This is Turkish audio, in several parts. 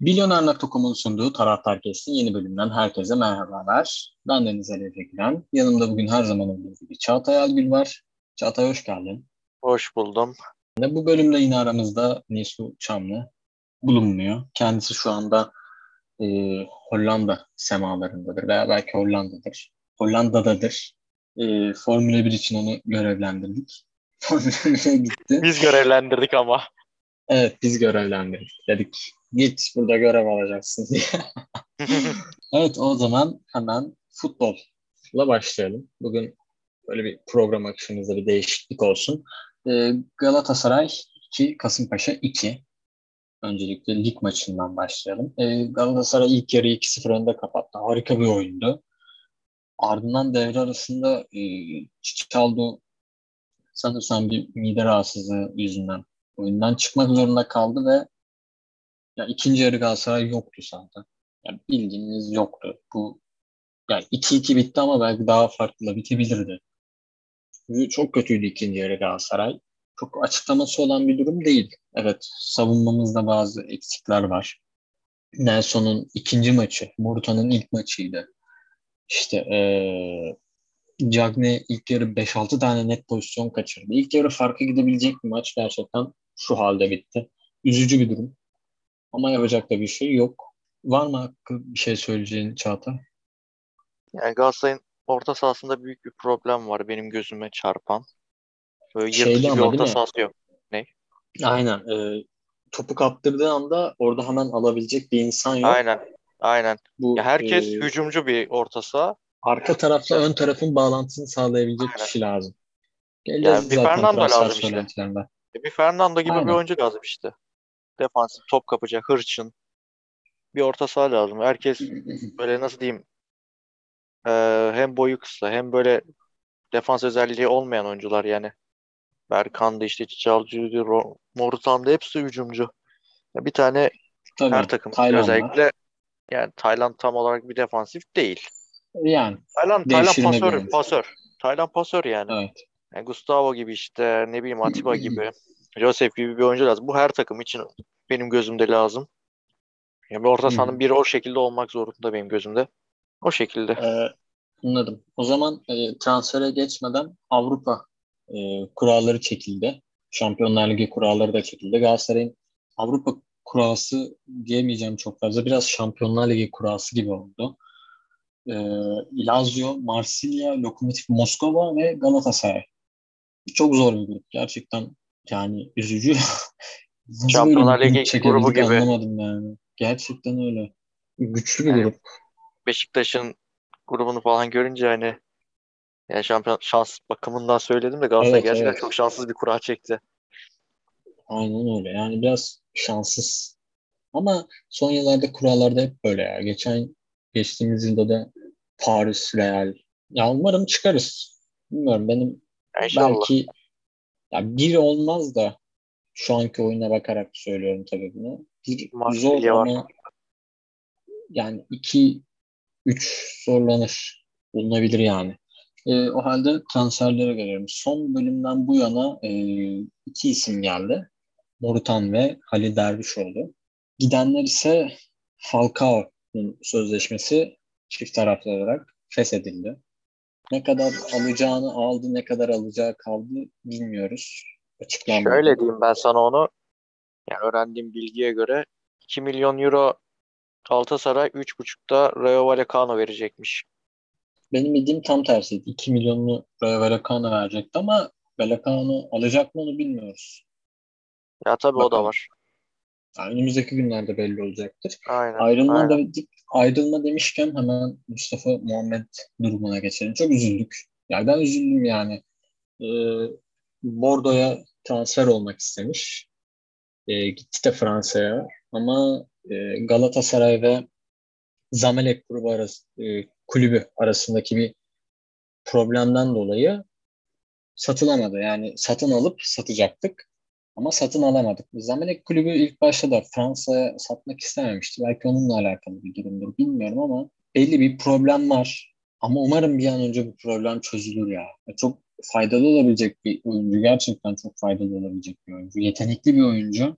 Milyoner.com'un sunduğu Taraftar Kestin yeni bölümden herkese merhabalar. Ben Deniz Ali Efekiren. Yanımda bugün her zaman olduğu gibi Çağatay Algül var. Çağatay hoş geldin. Hoş buldum. Bu bölümde yine aramızda Nisu Çamlı bulunmuyor. Kendisi şu anda e, Hollanda semalarındadır veya belki Hollanda'dır. Hollanda'dadır. E, Formula 1 için onu görevlendirdik. Formula 1'e gitti. Biz görevlendirdik ama. Evet biz görevlendirdik. Dedik git burada görev alacaksın diye. evet o zaman hemen futbolla başlayalım. Bugün böyle bir program akışımızda bir değişiklik olsun. Ee, Galatasaray 2, Kasımpaşa 2. Öncelikle lig maçından başlayalım. Ee, Galatasaray ilk yarı 2-0 önde kapattı. Harika bir oyundu. Ardından devre arasında e, Çiçaldo sanırsam bir mide rahatsızlığı yüzünden oyundan çıkmak zorunda kaldı ve ya ikinci yarı Galatasaray yoktu zaten. Yani bildiğiniz yoktu. Bu yani 2-2 bitti ama belki daha farklı da bitebilirdi. Çok kötüydü ikinci yarı Galatasaray. Çok açıklaması olan bir durum değil. Evet savunmamızda bazı eksikler var. Nelson'un ikinci maçı, Morutan'ın ilk maçıydı. İşte ee, Cagne ilk yarı 5-6 tane net pozisyon kaçırdı. İlk yarı farkı gidebilecek bir maç gerçekten şu halde bitti. Üzücü bir durum. Ama yapacak da bir şey yok. Var mı hakkı bir şey söyleyeceğin Çağatay? Yani Galatasaray'ın orta sahasında büyük bir problem var benim gözüme çarpan. Böyle Şeyli yırtıcı bir orta sahası yok. Ne? Aynen. E, topu kaptırdığı anda orada hemen alabilecek bir insan yok. Aynen. Aynen. Bu Ya herkes e, hücumcu bir orta saha. arka tarafla ön tarafın bağlantısını sağlayabilecek Aynen. kişi lazım. Geleceğiz Yani bir Fernando lazım işte. E Bir Fernando gibi bir Aynen. oyuncu lazım işte. Defansif top kapacak, hırçın. Bir orta saha lazım. Herkes böyle nasıl diyeyim e, hem boyu kısa hem böyle defans özelliği olmayan oyuncular yani. Berkan'da işte Çalcı'ydı, Morutan'da hepsi hücumcu. Bir tane Tabii. her takım Taylan var. özellikle yani Tayland tam olarak bir defansif değil. Yani Tayland, Tayland pasör, oyuncu. pasör. Tayland pasör yani. evet. Yani Gustavo gibi işte ne bileyim Atiba gibi, Joseph gibi bir oyuncu lazım. Bu her takım için benim gözümde lazım. Yani bir orta Hı. sahanın biri o şekilde olmak zorunda benim gözümde. O şekilde. Ee, anladım. O zaman e, transfere geçmeden Avrupa e, kuralları çekildi. Şampiyonlar Ligi kuralları da çekildi. Galatasaray'ın Avrupa kurası diyemeyeceğim çok fazla. Biraz Şampiyonlar Ligi kurası gibi oldu. E, Lazio, Marsilya, Lokomotiv Moskova ve Galatasaray. Çok zor bir grup. Gerçekten yani üzücü. Nasıl Şampiyonlar Ligi grubu gibi. Anlamadım yani. Gerçekten öyle. Güçlü bir Yani grup. Beşiktaş'ın grubunu falan görünce hani yani şampiyon şans bakımından söyledim de Galatasaray Evet, gerçekten evet. çok şanssız bir kura çekti. Aynen öyle. Yani biraz şanssız. Ama son yıllarda kurallarda hep böyle ya. Geçen geçtiğimiz yılda da Paris, Real. Ya umarım çıkarız. Bilmiyorum benim İnşallah. belki ya bir olmaz da şu anki oyuna bakarak söylüyorum tabii bunu. Bir zor ama yani iki üç zorlanır. Bulunabilir yani. Ee, o halde transferlere gelelim. Son bölümden bu yana e, iki isim geldi. Morutan ve Halil Dervişoğlu. Gidenler ise Falcao'nun sözleşmesi çift taraflı olarak feshedildi. Ne kadar alacağını aldı, ne kadar alacağı kaldı bilmiyoruz. Açıklanmadı. Şöyle diyeyim ben sana onu. Yani öğrendiğim bilgiye göre 2 milyon euro Galatasaray 3,5'da Rayo Vallecano verecekmiş. Benim bildiğim tam tersiydi. 2 milyonlu Rayo Vallecano verecekti ama Vallecano alacak mı onu bilmiyoruz. Ya tabii o da Bakalım. var. Yani önümüzdeki günlerde belli olacaktır. Aynen. Ayrılma, aynen. da, ayrılma demişken hemen Mustafa Muhammed durumuna geçelim. Çok üzüldük. Yani ben üzüldüm yani. Ee, Bordo'ya transfer olmak istemiş. Ee, gitti de Fransa'ya ama e, Galatasaray ve Zamalek grubu arası, e, kulübü arasındaki bir problemden dolayı satılamadı. Yani satın alıp satacaktık ama satın alamadık. Zamalek kulübü ilk başta da Fransa'ya satmak istememişti. Belki onunla alakalı bir durumdur bilmiyorum ama belli bir problem var. Ama umarım bir an önce bu problem çözülür ya. Çok faydalı olabilecek bir oyuncu. Gerçekten çok faydalı olabilecek bir oyuncu. Yetenekli bir oyuncu.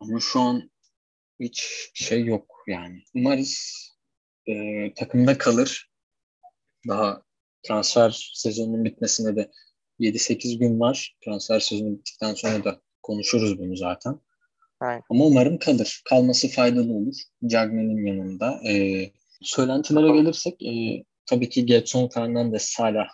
Ama şu an hiç şey yok yani. Umarız e, takımda kalır. Daha transfer sezonunun bitmesine de 7-8 gün var. Transfer sezonu bittikten sonra da konuşuruz bunu zaten. Aynen. Ama umarım kalır. Kalması faydalı olur. Cagney'in yanında. Ee, söylentilere gelirsek e, tabii ki Getson Fernandes hala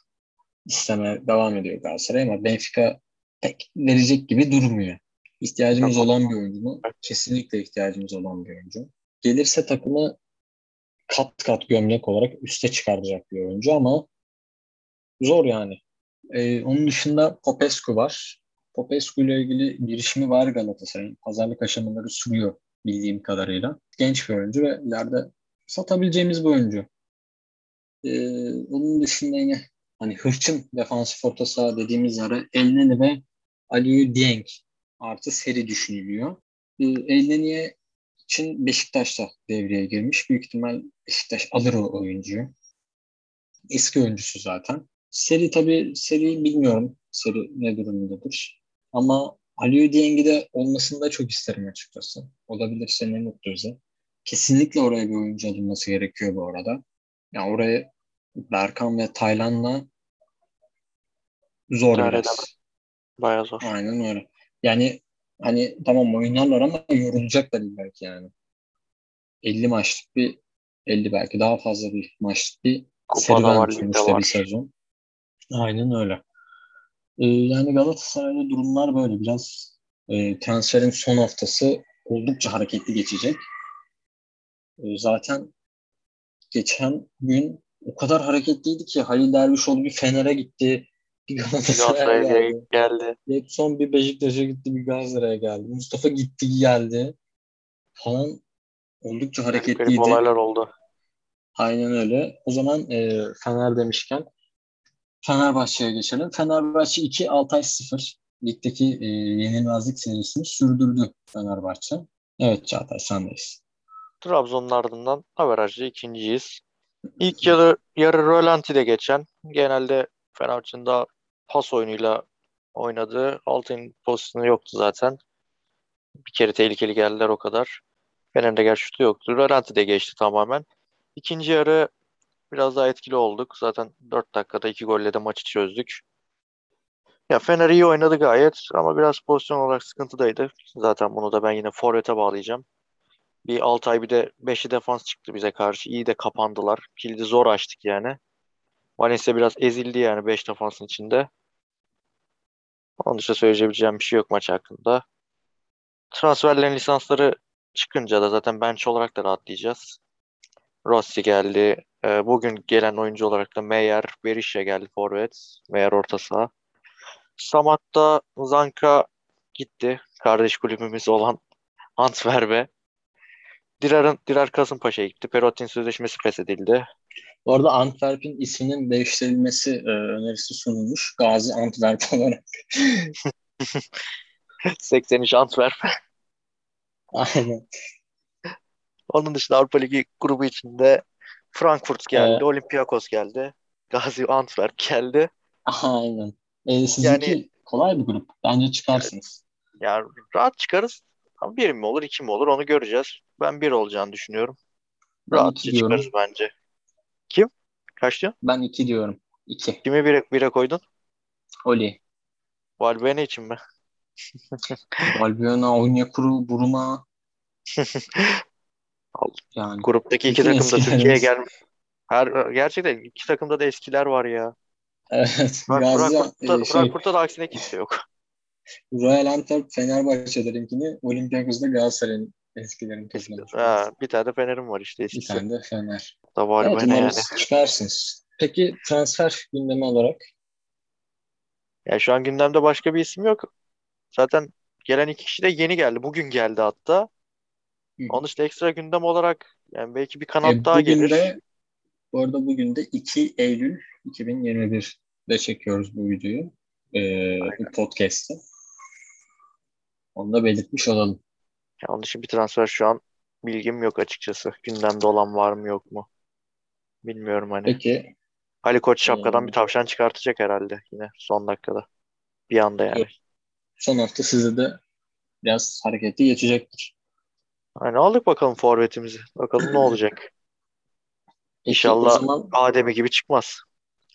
isteme devam ediyor Galatasaray ama Benfica pek verecek gibi durmuyor. İhtiyacımız olan bir oyuncu mu? Kesinlikle ihtiyacımız olan bir oyuncu. Gelirse takımı kat kat gömlek olarak üste çıkaracak bir oyuncu ama zor yani. Ee, onun dışında Popescu var. Popescu ile ilgili girişimi var Galatasaray'ın. Pazarlık aşamaları sürüyor bildiğim kadarıyla. Genç bir oyuncu ve ileride satabileceğimiz bir oyuncu. Ee, onun dışında yine hani hırçın defansif orta saha dediğimiz yere Elneni ve Aliyu Dieng artı seri düşünülüyor. Ee, Elneni'ye için Beşiktaş da devreye girmiş. Büyük ihtimal Beşiktaş alır o oyuncuyu. Eski oyuncusu zaten. Seri tabii seri bilmiyorum. Seri ne durumdadır. Ama Aliyu Dieng'i de olmasını da çok isterim açıkçası. Olabilirse ne mutlu bize. Kesinlikle oraya bir oyuncu alınması gerekiyor bu arada. Yani oraya Berkan ve Taylan'la zor İdare biraz. Bayağı zor. Aynen öyle. Yani hani tamam oynarlar ama yorulacaklar belki yani. 50 maçlık bir 50 belki daha fazla bir maçlık bir serüven var, sonuçta var. bir sezon. Aynen öyle. Ee, yani Galatasaray'da durumlar böyle. Biraz e, transferin son haftası oldukça hareketli geçecek. E, zaten geçen gün o kadar hareketliydi ki Halil Dervişoğlu bir Fener'e gitti. Bir Galatasaray'a geldi. geldi. Getson bir Beşiktaş'a gitti, bir Galatasaray'a geldi. Mustafa gitti, geldi. Falan oldukça Garip garip hareketliydi. olaylar oldu. Aynen öyle. O zaman e, Fener demişken Fenerbahçe'ye geçelim. Fenerbahçe 2 Altay 0. Ligdeki e, yenilmezlik serisini sürdürdü Fenerbahçe. Evet Çağatay sendeyiz. Trabzon'un ardından averajlı ikinciyiz. İlk yarı, yarı rölanti'de geçen genelde Fenerbahçe'nin daha pas oyunuyla oynadığı altın pozisyonu yoktu zaten. Bir kere tehlikeli geldiler o kadar. Fener'in de gerçi şutu yoktu. Rölanti'de geçti tamamen. İkinci yarı biraz daha etkili olduk. Zaten 4 dakikada 2 golle de maçı çözdük. Ya Fener iyi oynadı gayet ama biraz pozisyon olarak sıkıntıdaydı. Zaten bunu da ben yine forvete bağlayacağım. Bir 6 ay bir de 5'i defans çıktı bize karşı. İyi de kapandılar. Kilidi zor açtık yani. Valencia biraz ezildi yani 5 defansın içinde. Onun dışında söyleyebileceğim bir şey yok maç hakkında. Transferlerin lisansları çıkınca da zaten bench olarak da rahatlayacağız. Rossi geldi. Ee, bugün gelen oyuncu olarak da Meyer, Berisha geldi forvet. Meyer orta saha. Samat'ta Zanka gitti. Kardeş kulübümüz olan Antwerp'e. Dirar'ın Dirar Kasımpaşa'ya gitti. Perottin sözleşmesi feshedildi. Bu arada Antwerp'in isminin değiştirilmesi e, önerisi sunulmuş. Gazi Antwerp olarak. 83 Antwerp. Aynen. Onun dışında Avrupa Ligi grubu içinde Frankfurt geldi, Evet. Olympiakos geldi, Gazi Antwerp geldi. Aynen. E, sizinki kolay bir grup. Bence çıkarsınız. Yani rahat çıkarız. Ama bir mi olur, iki mi olur onu göreceğiz. Ben bir olacağını düşünüyorum. Ben Rahatça çıkarız bence. Kim? Kaç diyorsun? Ben iki diyorum. İki. Kimi bire, bire koydun? Oli. Valbuena için mi? Valbuena, Onyekuru, Buruma. Yani Gruptaki iki takım da Türkiye'ye eskilerimiz. gel. Her, gerçekten iki takımda da eskiler var ya. evet. Frank- Gazi, Frankfurt'ta, e, şey, Frankfurt'ta da aksine kimse yok. Royal Antwerp Fenerbahçe'lerinkini Olympiakos'da Galatasaray'ın eskilerini toplamış. Ha, bir tane de Fener'im var işte Bir eskisi. tane de Fener. Da Evet Valbuena yani. çıkarsınız. Peki transfer gündemi olarak Yani şu an gündemde başka bir isim yok. Zaten gelen iki kişi de yeni geldi. Bugün geldi hatta. Hı. Onun dışında ekstra gündem olarak yani belki bir e, kanat daha bugün gelir. de bu arada bugün de 2 Eylül 2021'de çekiyoruz bu videoyu. Ee, bu podcast'ı. Onu da belirtmiş olalım. Yani onun için bir transfer şu an bilgim yok açıkçası. Gündemde olan var mı yok mu? Bilmiyorum hani. Peki Ali Koç şapkadan Hmm. bir tavşan çıkartacak herhalde yine son dakikada. Bir anda yani. son hafta size de biraz hareketli geçecektir. Yani aldık bakalım forvetimizi. Bakalım ne olacak. İnşallah zaman Adem'i gibi çıkmaz.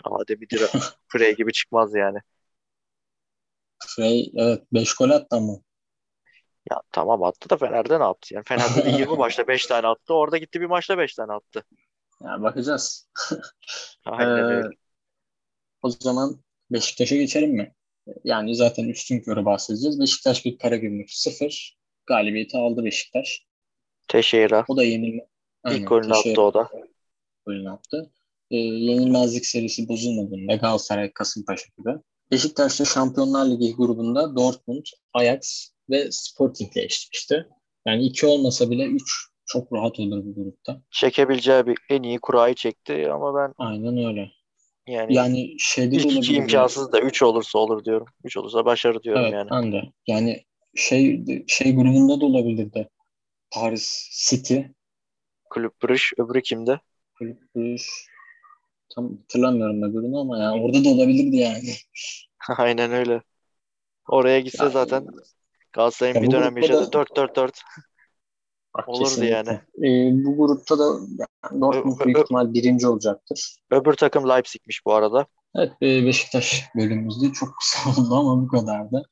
Adem'i Frey gibi çıkmaz yani. Frey evet 5 gol attı ama. Ya tamam attı da Fener'de ne yaptı? Yani Fener'de de 20 maçta 5 tane attı. Orada gitti bir maçta 5 tane attı. Ya bakacağız. Aynen Ee, o zaman Beşiktaş'a geçelim mi? Yani zaten üstün körü bahsedeceğiz. Beşiktaş bir Karagümrük 0. Galibiyeti aldı Beşiktaş. Teşekkürler. O da yenilme. Aynen, İlk golünü attı o da. golünü attı. Ee, yenilmezlik serisi bozulmadığında Galatasaray, Kasımpaşa gibi. Beşiktaş'ta Şampiyonlar Ligi grubunda Dortmund, Ajax ve Sporting ile eşleşti. Yani iki olmasa bile üç çok rahat olur bu grupta. Çekebileceği bir en iyi kurayı çekti ama ben Aynen öyle. yani, Yani şeyde de ilk iki imkansız da 3 olursa olur diyorum. 3 olursa başarı diyorum Evet, yani. ben de. Yani şey şey grubunda da olabilirdi. Paris City, Kulüp Brugge, öbürü kimde? Kulüp Brugge. Tam hatırlamıyorum öbürünü ama yani orada da olabilirdi yani. Aynen öyle. Oraya gitse Ya- zaten Galatasaray'ın Ya bir dönem yaşadı. da- 4-4-4. Bak, Olurdu kesinlikle. yani. Ee, bu grupta da yani Dortmund Ö- büyük ö- ihtimal birinci olacaktır. Öbür takım Leipzig'miş bu arada. Evet e, Beşiktaş bölümümüzde çok kısa oldu ama bu kadardı.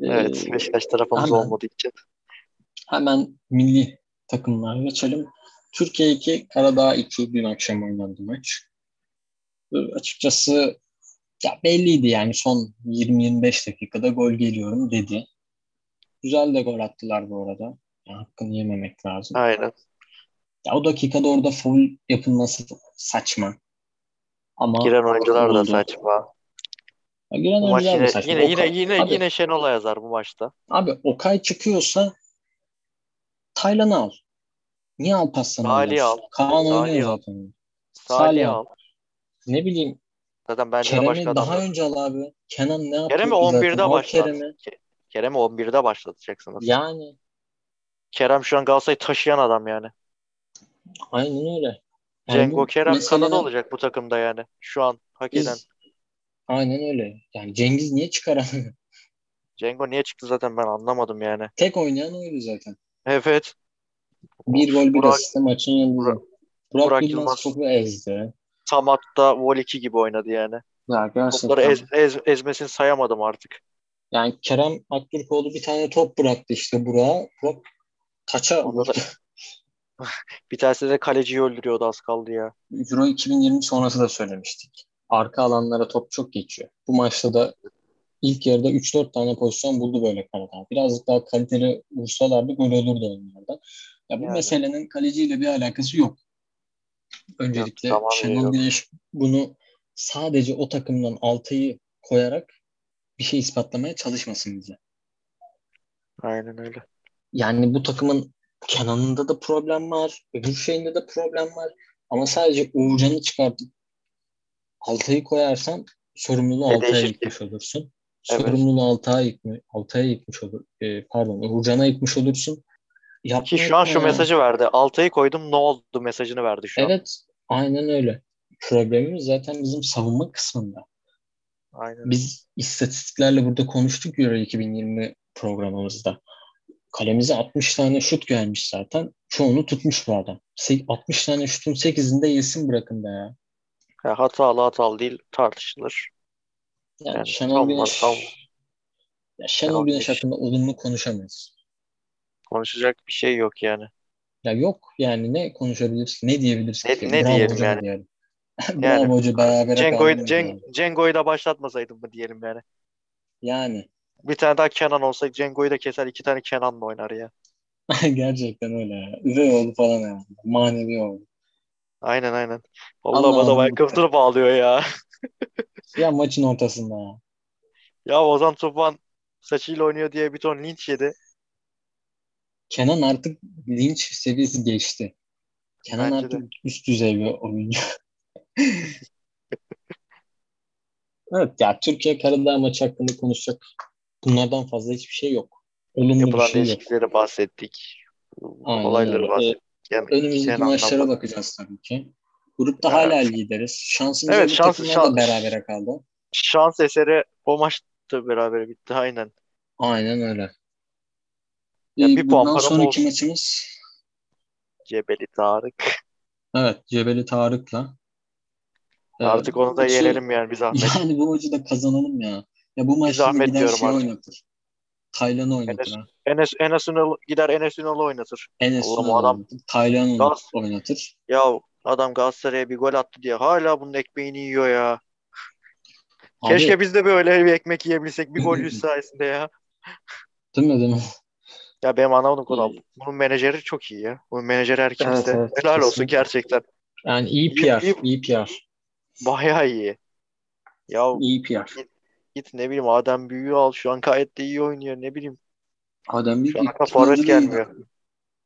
Ee, Evet. Beşiktaş tarafımız hemen- olmadığı için. Hemen milli takımlara geçelim. Türkiye 2, Karadağ 2 dün akşam oynandı maç. Ee, açıkçası ya belliydi yani son 20-25 dakikada gol geliyorum dedi. Güzel de gol attılar bu arada. Yani hakkını yememek lazım. Aynen. Ya o dakikada orada foul yapılması saçma. Ama Giren oyuncular da saçma. Ya giren Bu maç oyuncular da yine saçma. yine yine yine abi, yine Şenol'a yazar bu maçta. Abi Okay çıkıyorsa Taylan'ı al. Niye Alparslan'ı alıyorsun? al. Kaan oynuyor zaten. Salih al. Ne bileyim Zaten bence Kerem'i daha önce al abi. Kenan ne yapıyor Kerem'i ki zaten? 11'de Al başlat. Kerem'i. Ke- Kerem'i 11'de başlatacaksınız. Yani Kerem şu an Galatasaray'ı taşıyan adam yani. aynen öyle. Yani Cengo Kerem meselenin- Kanada olacak bu takımda yani. Şu an hak biz- eden. Aynen öyle. Yani Cengiz niye çıkaramıyor? Cengo niye çıktı zaten ben anlamadım yani. Tek oynayan oydu zaten. Evet. Bir gol bir Burak- asiste maçın yıldızı. Burak- Burak, Burak Yılmaz, Yılmaz. topu ezdi. Samat'ta Vol 2 gibi oynadı yani. Ya gerçekten. Topları ez, ez, ezmesini sayamadım artık. Yani Kerem Aktürkoğlu bir tane top bıraktı işte Burak'a. Burak taça da- Bir tanesi de kaleciyi öldürüyordu az kaldı ya. Euro 2020 sonrası da söylemiştik. Arka alanlara top çok geçiyor. Bu maçta da ilk yarıda 3-4 tane pozisyon buldu böyle Karadağ. Birazcık daha kaliteli vursalardı gol olurdu onlardan. Ya bu Yani. meselenin kaleciyle bir alakası yok. Öncelikle Yok, Şenol. Güneş bunu sadece o takımdan Altay'ı koyarak bir şey ispatlamaya çalışmasın bize. Aynen öyle. Yani bu takımın Kenan'ında da problem var. Öbür şeyinde de problem var. Ama sadece Uğurcan'ı çıkartıp Altay'ı koyarsan sorumluluğu Ne Altay'a yıkmış olursun. Evet. Sorumluluğu Altay'a yıkmış, Altay'a yıkmış olur. e, pardon Uğurcan'a yıkmış olursun. Yapma Ki şu an şu etme ya. mesajı verdi. Altay'ı koydum ne oldu mesajını verdi şu an. Evet aynen öyle. Problemimiz zaten bizim savunma kısmında. Aynen. Biz istatistiklerle burada konuştuk Euro 2020 programımızda. Kalemize 60 tane şut gelmiş zaten. Çoğunu tutmuş bu adam. Se- 60 tane şutun 8'inde yesin bırakın da ya. Ya hatalı hatalı değil tartışılır. Yani, Yani Şenol Güneş ya Şenol Güneş hakkında olumlu konuşamayız. Konuşacak bir şey yok yani. Ya yok yani ne konuşabiliriz ki? Ne diyebiliriz Ne- ki? ne Bravo diyelim hocam yani? Yani. Bravo hoca berabere Cengo'yu Ceng, yani. Cengo'yu da başlatmasaydım mı diyelim yani. Yani Bir tane daha Kenan olsa Cengo'yu da keser iki tane Kenan'la oynar ya. gerçekten öyle ya. Üvey oğlu falan yani. Manevi oğlu. Aynen aynen. Anlamadım bana ayakkabısını bağlıyor ya. Ya maçın ortasında ya. Ya Ozan Tufan saçıyla oynuyor diye bir ton linç yedi. Kenan artık linç seviyesi geçti. Kenan Bence artık üst düzey bir oyuncu. Evet ya Türkiye Karadağ maçı hakkında konuşacak bunlardan fazla hiçbir şey yok. Olumlu bir Yapılan şey yok. değişiklikleri bahsettik. Aynen Olayları öyle. bahsettik. Yani Önümüzdeki maçlara anlamda. bakacağız tabii ki. Grupta Evet. hala lideriz. Şansımıza Evet, şans- şans- da berabere kaldı. Şans eseri o maçta beraber bitti aynen. Aynen öyle. Ya Ee, bir Bundan sonraki olsun. maçımız Cebeli Tarık. Evet Cebeli Tarık'la. Ee, Artık onu da maçı- yenelim yani bir zahmet. Yani bu maçı da kazanalım ya. Ya bu maçta zahmet gider diyorum şey artık. oynatır. Taylan'ı oynatır Enes- ha. Enes, Enes Ünal gider Enes Ünal'ı oynatır. Enes Ünal adam-. Taylan'ı Gaz- oynatır. Ya adam Galatasaray'a bir gol attı diye hala bunun ekmeğini yiyor ya. Abi, Keşke biz de böyle bir ekmek yiyebilsek bir gol yüz sayesinde ya. Değil mi değil mi? Ya benim anlamadım konu. Bunun menajeri çok iyi ya. Bunun menajeri her kimse. Evet, evet, Helal olsun kesinlikle. gerçekten. Yani iyi İyi- PR. iyi- iyi PR. Bayağı iyi. Ya İyi PR. git ne bileyim Adem Büyüğü al. Şu an gayet de iyi oynuyor. Ne bileyim. Adem Şu an Büyük aklıma forvet gelmiyor.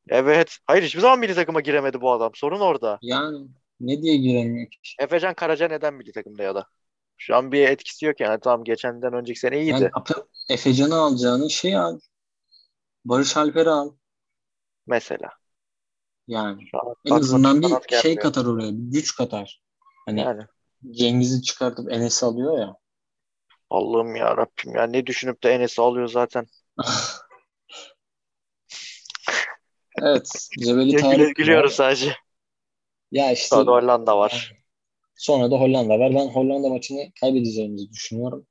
Evet. Hayır hiçbir zaman milli takıma giremedi bu adam. Sorun orada. Yani ne diye giremiyor ki? Efecan Karaca neden milli takımda ya da? Şu an bir etkisi yok yani. Tamam geçenden önceki sene iyiydi. Yani Efecan'ı alacağını şey al. Barış Alper'i al. Mesela. Yani Şu an en aklıma azından bir kanat şey gelmiyor. katar oraya. Bir güç katar. Hani Yani. Cengiz'i çıkartıp Enes'i alıyor ya. Allah'ım ya Rabbim ya ne düşünüp de Enes'i alıyor zaten. evet. Cebeli Ya, Tarık güle- var. gülüyoruz sadece. Ya işte Sonra da Hollanda var. sonra da Hollanda var. Ben Hollanda maçını kaybedeceğimizi düşünüyorum.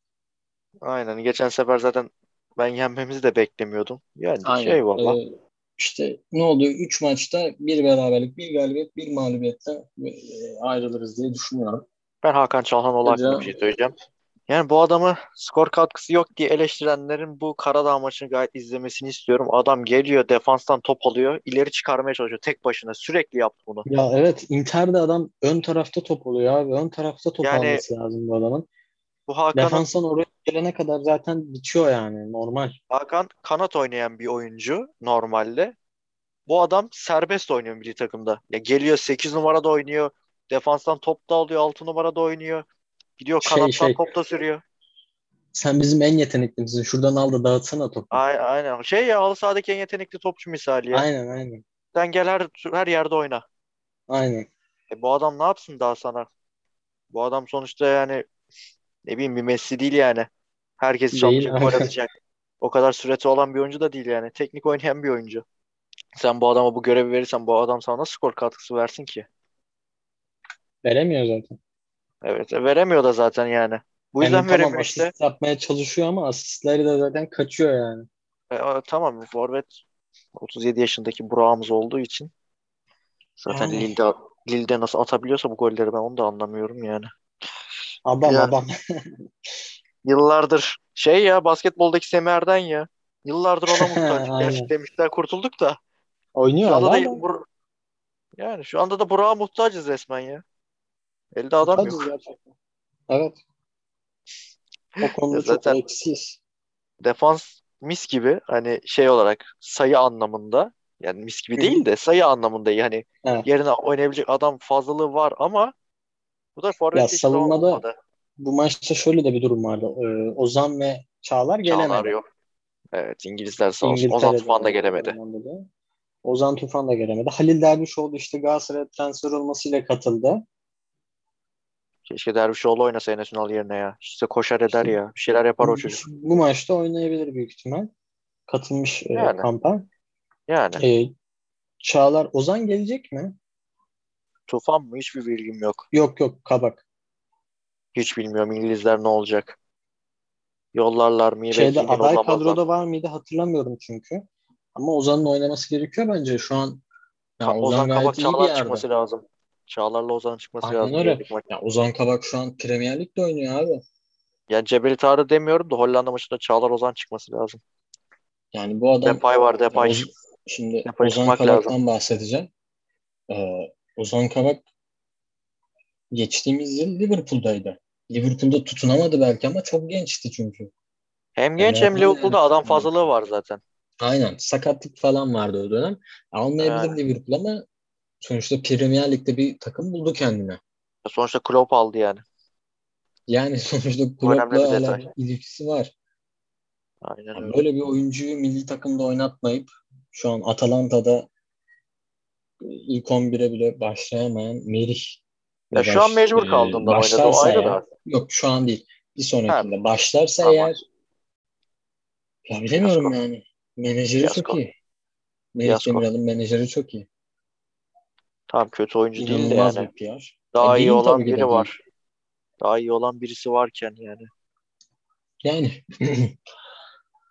Aynen. Geçen sefer zaten ben yenmemizi de beklemiyordum. Yani Aynen. şey valla. Ee, işte ne oldu? Üç maçta bir beraberlik, bir galibiyet, bir mağlubiyetle e, ayrılırız diye düşünüyorum. Ben Hakan Çalhanoğlu hakkında bir şey söyleyeceğim. Yani bu adamı skor katkısı yok diye eleştirenlerin bu Karadağ maçını gayet izlemesini istiyorum. Adam geliyor defanstan top alıyor. ileri çıkarmaya çalışıyor tek başına. Sürekli yaptı bunu. Ya evet Inter'de adam ön tarafta top oluyor abi. Ön tarafta top Yani- alması lazım bu adamın. Bu Hakan'ın Defanstan oraya gelene kadar zaten bitiyor yani normal. Hakan kanat oynayan bir oyuncu normalde. Bu adam serbest oynuyor milli takımda. Ya geliyor 8 numarada oynuyor. Defanstan top da alıyor 6 numarada oynuyor. Gidiyor Şey, kanattan şey. top da sürüyor. Sen bizim en yeteneklimizsin. Şuradan al da dağıtsana topu. Ay- Aynen. Şey ya halı sahadaki en yetenekli topçu misali ya. Aynen aynen. Sen gel her, her yerde oyna. Aynen. E bu adam ne yapsın daha sana? Bu adam sonuçta yani ne bileyim bir Messi değil yani. Herkes çalacak, gol atacak. O kadar süreti olan bir oyuncu da değil yani. Teknik oynayan bir oyuncu. Sen bu adama bu görevi verirsen bu adam sana nasıl skor katkısı versin ki? Veremiyor zaten. Evet, e, veremiyor da zaten yani. Bu Yani yüzden tamam veremiyor işte. asist yapmaya çalışıyor ama asistleri de zaten kaçıyor yani. E, a- tamam forvet 37 yaşındaki Burak'ımız olduğu için zaten Yani. Lille'de, Lille'de nasıl atabiliyorsa bu golleri ben onu da anlamıyorum yani. Adam Ya. adam. Yıllardır şey ya basketboldaki Semih Erden ya. Yıllardır ona muhtaç. Gerçi demişler kurtulduk da. Oynuyor Şu anda adam da da. Bur- yani şu anda da Burak'a muhtacız resmen ya. Elde adam Muhtacız yok. gerçekten. Evet. O konuda Ya çok zaten- eksiyiz. Defans mis gibi hani şey olarak sayı anlamında yani mis gibi değil de sayı anlamında yani Evet. yerine oynayabilecek adam fazlalığı var ama bu da Ya forvet zaman savunmada olmadı. bu maçta şöyle de bir durum vardı. Ee, Ozan ve Çağlar gelemedi. Çağlar yok. Evet İngilizler sağ olsun. Ozan Tufan da gelemedi. Ozan Tufan da gelemedi. Halil Dervişoğlu işte Galatasaray'a transfer olmasıyla katıldı. Keşke Dervişoğlu oynasa Enes Ünal yerine ya. İşte koşar eder ya. Bir şeyler yapar o Bu, çocuk. bu maçta oynayabilir büyük ihtimal. Katılmış e, Yani. kampa. Yani E, Çağlar Ozan gelecek mi? Tufan mı? Hiçbir bilgim yok. Yok yok Kabak. Hiç bilmiyorum İngilizler ne olacak. Yollarlar mı? Şeyde aday yollamazlar. kadroda var mıydı hatırlamıyorum çünkü. Ama Ozan'ın oynaması gerekiyor bence şu an. Ya Ozan, Ozan Kabak Çağlar çıkması lazım. Çağlar'la Ozan'ın çıkması Aynen lazım. öyle. Ya Ozan Kabak şu an Premier Lig'de oynuyor abi. Yani Cebeli Tarık demiyorum da Hollanda maçında Çağlar Ozan çıkması lazım. Yani bu adam Depay var Depay. Oz- şimdi Depay'a Ozan Kabak'tan bahsedeceğim. Ee, Ozan Kabak geçtiğimiz yıl Liverpool'daydı. Liverpool'da tutunamadı belki ama çok gençti çünkü. Hem genç Yani hem Liverpool'da yani- adam fazlalığı var zaten. Aynen. Sakatlık falan vardı o dönem. Almayabilir Yani. Liverpool ama sonuçta Premier Lig'de bir takım buldu kendine. Sonuçta Klopp aldı yani. Yani sonuçta Klopp'la hala ilişkisi var. Aynen Yani öyle. böyle bir oyuncuyu milli takımda oynatmayıp şu an Atalanta'da ilk 11'e bile başlayamayan Merih. Ya şu an mecbur kaldığından oynadı. O başlarsa ayrı eğer- da. Yok şu an değil. Bir sonrakinde başlarsa Tamam. eğer ya bilemiyorum Fiyasko. yani. Menajeri Fiyasko. çok iyi. Fiyasko. Demiral'ın menajeri çok iyi. Tamam kötü oyuncu değil de yani. bir. Daha E, iyi olan de biri değil. var. Daha iyi olan birisi varken yani. Yani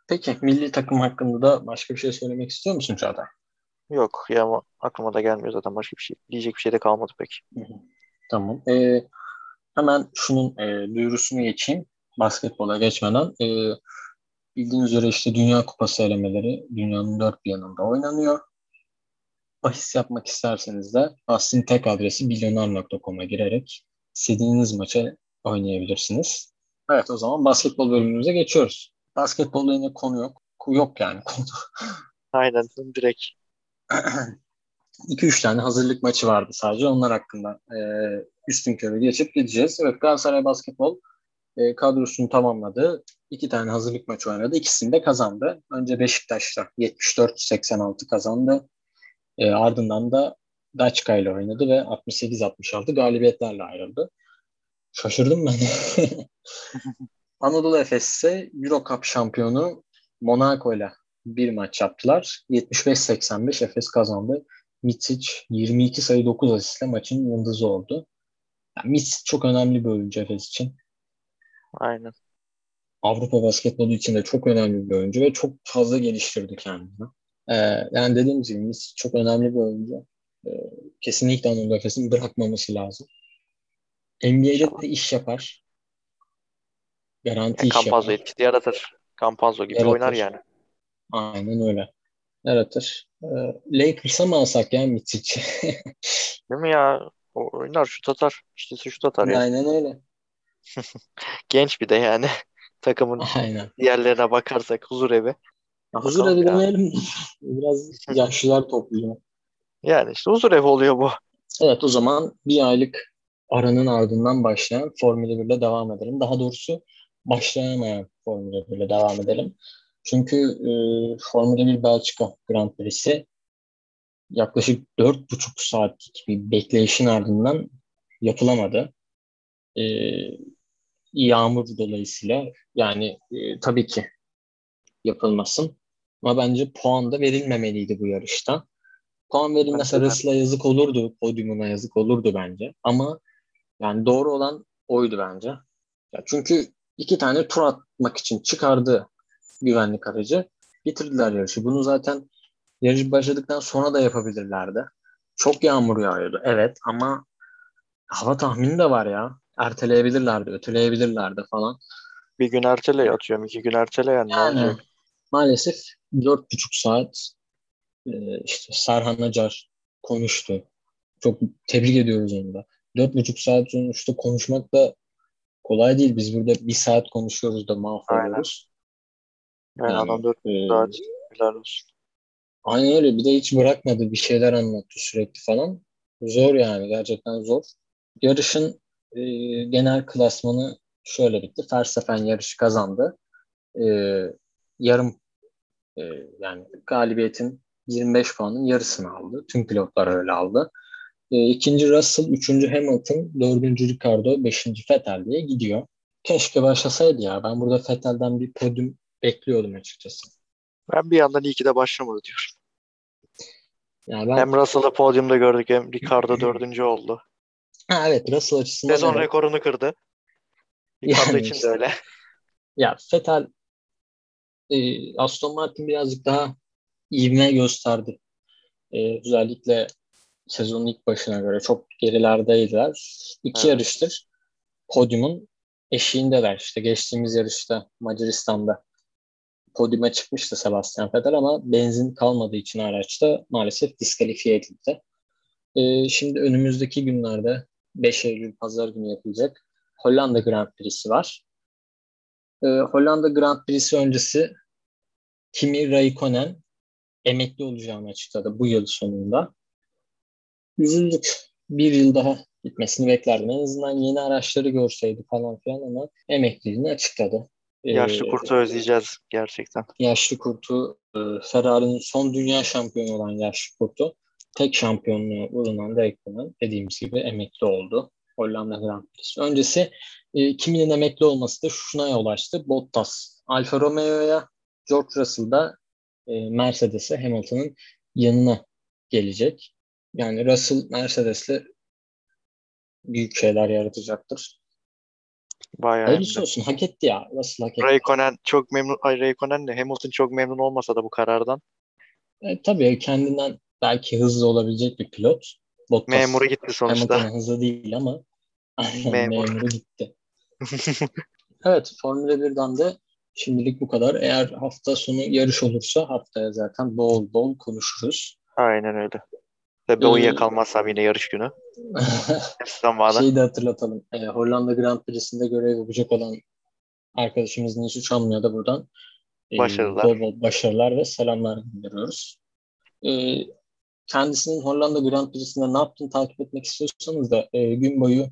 peki milli takım hakkında da başka bir şey söylemek istiyor musun Çağatay? Yok ya ama aklıma da gelmiyor zaten başka bir şey. Diyecek bir şey de kalmadı pek. Tamam. Ee, hemen şunun e, duyurusunu geçeyim. Basketbola geçmeden. Ee, bildiğiniz üzere işte Dünya Kupası elemeleri dünyanın dört bir yanında oynanıyor. Bahis yapmak isterseniz de Aslin tek adresi milyoner.com'a girerek istediğiniz maça oynayabilirsiniz. Evet o zaman basketbol bölümümüze geçiyoruz. Basketbolda yine konu yok. Yok yani konu. Aynen direkt. 2-3 tane hazırlık maçı vardı sadece. Onlar hakkında e, üstün körü geçip gideceğiz. Evet Galatasaray Basketbol e, kadrosunu tamamladı. İki tane hazırlık maçı oynadı. İkisini de kazandı. Önce Beşiktaş'ta 74-86 kazandı. E, ardından da Daçka ile oynadı ve 68-66 galibiyetlerle ayrıldı. Şaşırdım ben. Anadolu Efes ise Euro Cup şampiyonu Monaco ile bir maç yaptılar. 75-85 Efes kazandı. Mitsic 22 sayı 9 asistle maçın yıldızı oldu. Yani Mitsic çok önemli bir oyuncu Efes için. Aynen. Avrupa basketbolu için de çok önemli bir oyuncu ve çok fazla geliştirdi kendini. Ee, yani dediğim gibi Mitsic çok önemli bir oyuncu. Ee, kesinlikle Anadolu Efes'in bırakmaması lazım. NBA'de de iş yapar. Garanti Yani iş Campazzo yapar. etkisi yaratır. Campazzo gibi Yaratır. oynar yani. Aynen öyle. Yaratır. Ee, Lakers'a mı alsak ya Mitsic? Değil mi ya? O oynar şut atar. İşte şut atar ya. Aynen öyle. Genç bir de yani. Takımın Aynen. diğerlerine bakarsak huzur evi. Huzur Bakalım evi ya. demeyelim. Biraz yaşlılar topluyor. Yani işte huzur evi oluyor bu. Evet o zaman bir aylık aranın ardından başlayan Formula 1 ile devam edelim. Daha doğrusu başlayamayan Formula 1 ile devam edelim. Çünkü e, Formula 1 Belçika Grand Prix'si yaklaşık 4,5 saatlik bir bekleyişin ardından yapılamadı. E, yağmur dolayısıyla yani e, tabii ki yapılmasın. Ama bence puan da verilmemeliydi bu yarışta. Puan verilmese. Russell'a yazık olurdu, podyumuna yazık olurdu bence. Ama yani doğru olan oydu bence. Ya çünkü iki tane tur atmak için çıkardı güvenlik aracı. Bitirdiler yarışı. Bunu zaten yarış başladıktan sonra da yapabilirlerdi. Çok yağmur yağıyordu. Evet ama hava tahmini de var ya. Erteleyebilirlerdi, öteleyebilirlerdi falan. Bir gün ertele atıyorum. iki gün ertele yani, ne Yani olacak? Maalesef dört buçuk saat e, işte Serhan Acar konuştu. Çok tebrik ediyoruz onu da. Dört buçuk saat sonuçta konuşmak da kolay değil. Biz burada bir saat konuşuyoruz da mahvoluyoruz. Yani, Yani, adam dört e, saat helal olsun. Aynen öyle. Bir de hiç bırakmadı. Bir şeyler anlattı sürekli falan. Zor yani. Gerçekten zor. Yarışın e, genel klasmanı şöyle bitti. Verstappen yarışı kazandı. E, yarım e, yani galibiyetin 25 puanın yarısını aldı. Tüm pilotlar öyle aldı. E, ikinci Russell, üçüncü Hamilton, dördüncü Ricardo, beşinci Vettel diye gidiyor. Keşke başlasaydı ya. Ben burada Vettel'den bir podyum bekliyordum açıkçası. Ben bir yandan iyi ki de başlamadı diyorum. Yani ben Hem Russell'ı podyumda gördük hem Ricardo dördüncü oldu. ha, evet Russell açısından Sezon evet. rekorunu kırdı. Ricardo Yani için işte. de öyle. Ya Vettel e, Aston Martin birazcık daha ivme gösterdi. E, özellikle sezonun ilk başına göre çok gerilerdeydiler. İki Evet. yarıştır podyumun eşiğindeler. İşte geçtiğimiz yarışta Macaristan'da podyuma çıkmıştı Sebastian Vettel ama benzin kalmadığı için araçta maalesef diskalifiye edildi. E, şimdi önümüzdeki günlerde 5 Eylül pazar günü yapılacak Hollanda Grand Prix'si var. E, Hollanda Grand Prix'si öncesi Kimi Raikkonen emekli olacağını açıkladı bu yıl sonunda. Üzüldük. Bir yıl daha gitmesini beklerdim. En azından yeni araçları görseydi falan filan ama emekliliğini açıkladı. Ee, Yaşlı kurtu özleyeceğiz gerçekten. yaşlı kurtu e, Ferrari'nin son dünya şampiyonu olan yaşlı kurtu tek şampiyonluğu bulunan Raikkonen dediğimiz gibi emekli oldu. Hollanda Grand Prix. Öncesi e, kiminin emekli olması da şuna yol açtı. Bottas Alfa Romeo'ya George Russell da e, Mercedes'e Hamilton'ın yanına gelecek. Yani Russell Mercedes'le büyük şeyler yaratacaktır. Bayağı Hayırlısı olsun. Hak etti ya. Russell hak etti. Raikkonen çok memnun, ay Raikkonen de Hamilton çok memnun olmasa da bu karardan. E, tabii kendinden belki hızlı olabilecek bir pilot. Bottas Memuru gitti sonuçta. Hamilton'ın hızlı değil ama memuru gitti. Evet Formula 1'den de şimdilik bu kadar. Eğer hafta sonu yarış olursa haftaya zaten bol bol konuşuruz. Aynen öyle. Tabii Ee, uyuyakalmazsam yine yarış günü. Şeyi de hatırlatalım. E, Hollanda Grand Prix'sinde görev yapacak olan arkadaşımız Nisu Çamlı'ya da buradan e, Başarılar. bol bol başarılar ve selamlar gönderiyoruz. E, kendisinin Hollanda Grand Prix'sinde ne yaptığını takip etmek istiyorsanız da e, gün boyu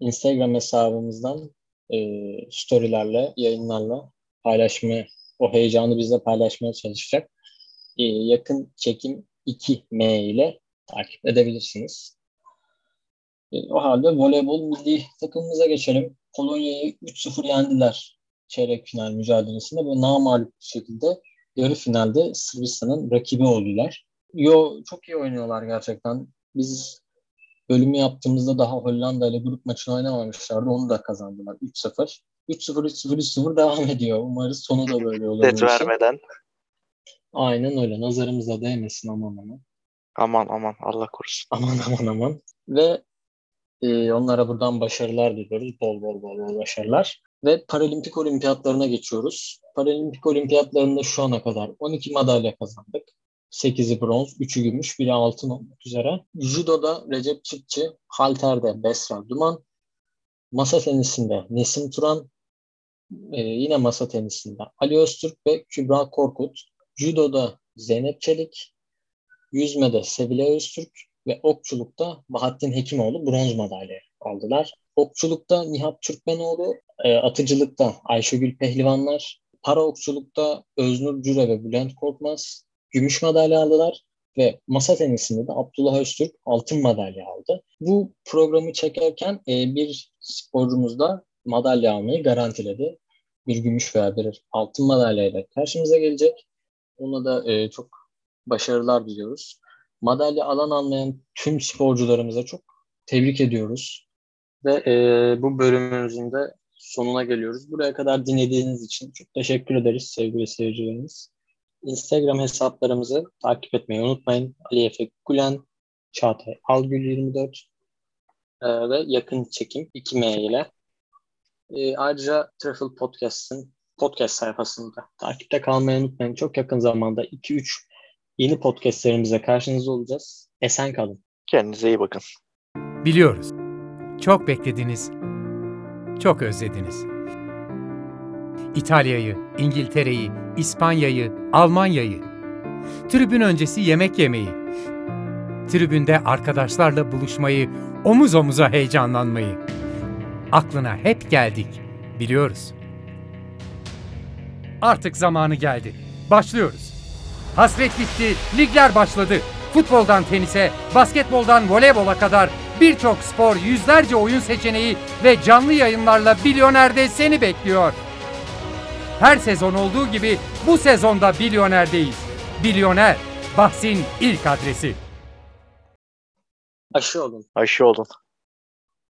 Instagram hesabımızdan e, storylerle, yayınlarla paylaşmaya, o heyecanı bizle paylaşmaya çalışacak. E, yakın çekim 2M ile takip edebilirsiniz. E, o halde voleybol milli takımımıza geçelim. Polonya'yı 3-0 yendiler çeyrek final mücadelesinde ve namağlup bir şekilde yarı finalde Sırbistan'ın rakibi oldular. Yo çok iyi oynuyorlar gerçekten. Biz bölümü yaptığımızda daha Hollanda ile grup maçını oynamamışlardı. Onu da kazandılar 3-0. 3-0 3-0 3-0 devam ediyor. Umarız sonu da böyle olur. Set vermeden. Aynen öyle. Nazarımıza değmesin aman aman. Aman aman Allah korusun. Aman aman aman. Ve e, onlara buradan başarılar diliyoruz. Bol bol bol bol başarılar. Ve Paralimpik olimpiyatlarına geçiyoruz. Paralimpik olimpiyatlarında şu ana kadar 12 madalya kazandık. 8'i bronz, 3'ü gümüş, 1'i altın olmak üzere. Judo'da Recep Çiftçi, halterde Besra Duman, masa tenisinde Nesim Turan, e, yine masa tenisinde Ali Öztürk ve Kübra Korkut. Judo'da Zeynep Çelik, yüzmede Sevilay Öztürk ve okçulukta Bahattin Hekimoğlu bronz madalya aldılar. Okçulukta Nihat Türkmenoğlu, e, atıcılıkta Ayşegül Pehlivanlar, para okçulukta Öznur Cüre ve Bülent Korkmaz gümüş madalya aldılar ve masa tenisinde de Abdullah Öztürk altın madalya aldı. Bu programı çekerken e, bir sporcumuz da madalya almayı garantiledi. Bir gümüş veya bir altın madalyayla karşımıza gelecek. Ona da e, çok başarılar diliyoruz. Madalya alan almayan tüm sporcularımıza çok tebrik ediyoruz. Ve e, bu bölümümüzün de sonuna geliyoruz. Buraya kadar dinlediğiniz için çok teşekkür ederiz sevgili seyircilerimiz. Instagram hesaplarımızı takip etmeyi unutmayın. Ali Efe Gülen, Çağatay Algül 24 e, ve yakın çekim 2M ile. E, ayrıca Travel Podcast'ın podcast sayfasında takipte kalmayı unutmayın. Çok yakın zamanda 2-3 yeni podcastlerimize karşınızda olacağız. Esen kalın. Kendinize iyi bakın. Biliyoruz. Çok beklediniz. Çok özlediniz. İtalya'yı, İngiltere'yi, İspanya'yı, Almanya'yı. Tribün öncesi yemek yemeyi. Tribünde arkadaşlarla buluşmayı, omuz omuza heyecanlanmayı. Aklına hep geldik. Biliyoruz. Artık zamanı geldi. Başlıyoruz. Hasret bitti, ligler başladı. Futboldan tenise, basketboldan voleybola kadar birçok spor, yüzlerce oyun seçeneği ve canlı yayınlarla Bilyoner'de seni bekliyor. Her sezon olduğu gibi bu sezonda Bilyoner'deyiz. Bilyoner, bahsin ilk adresi. Aşı olun. Aşı olun.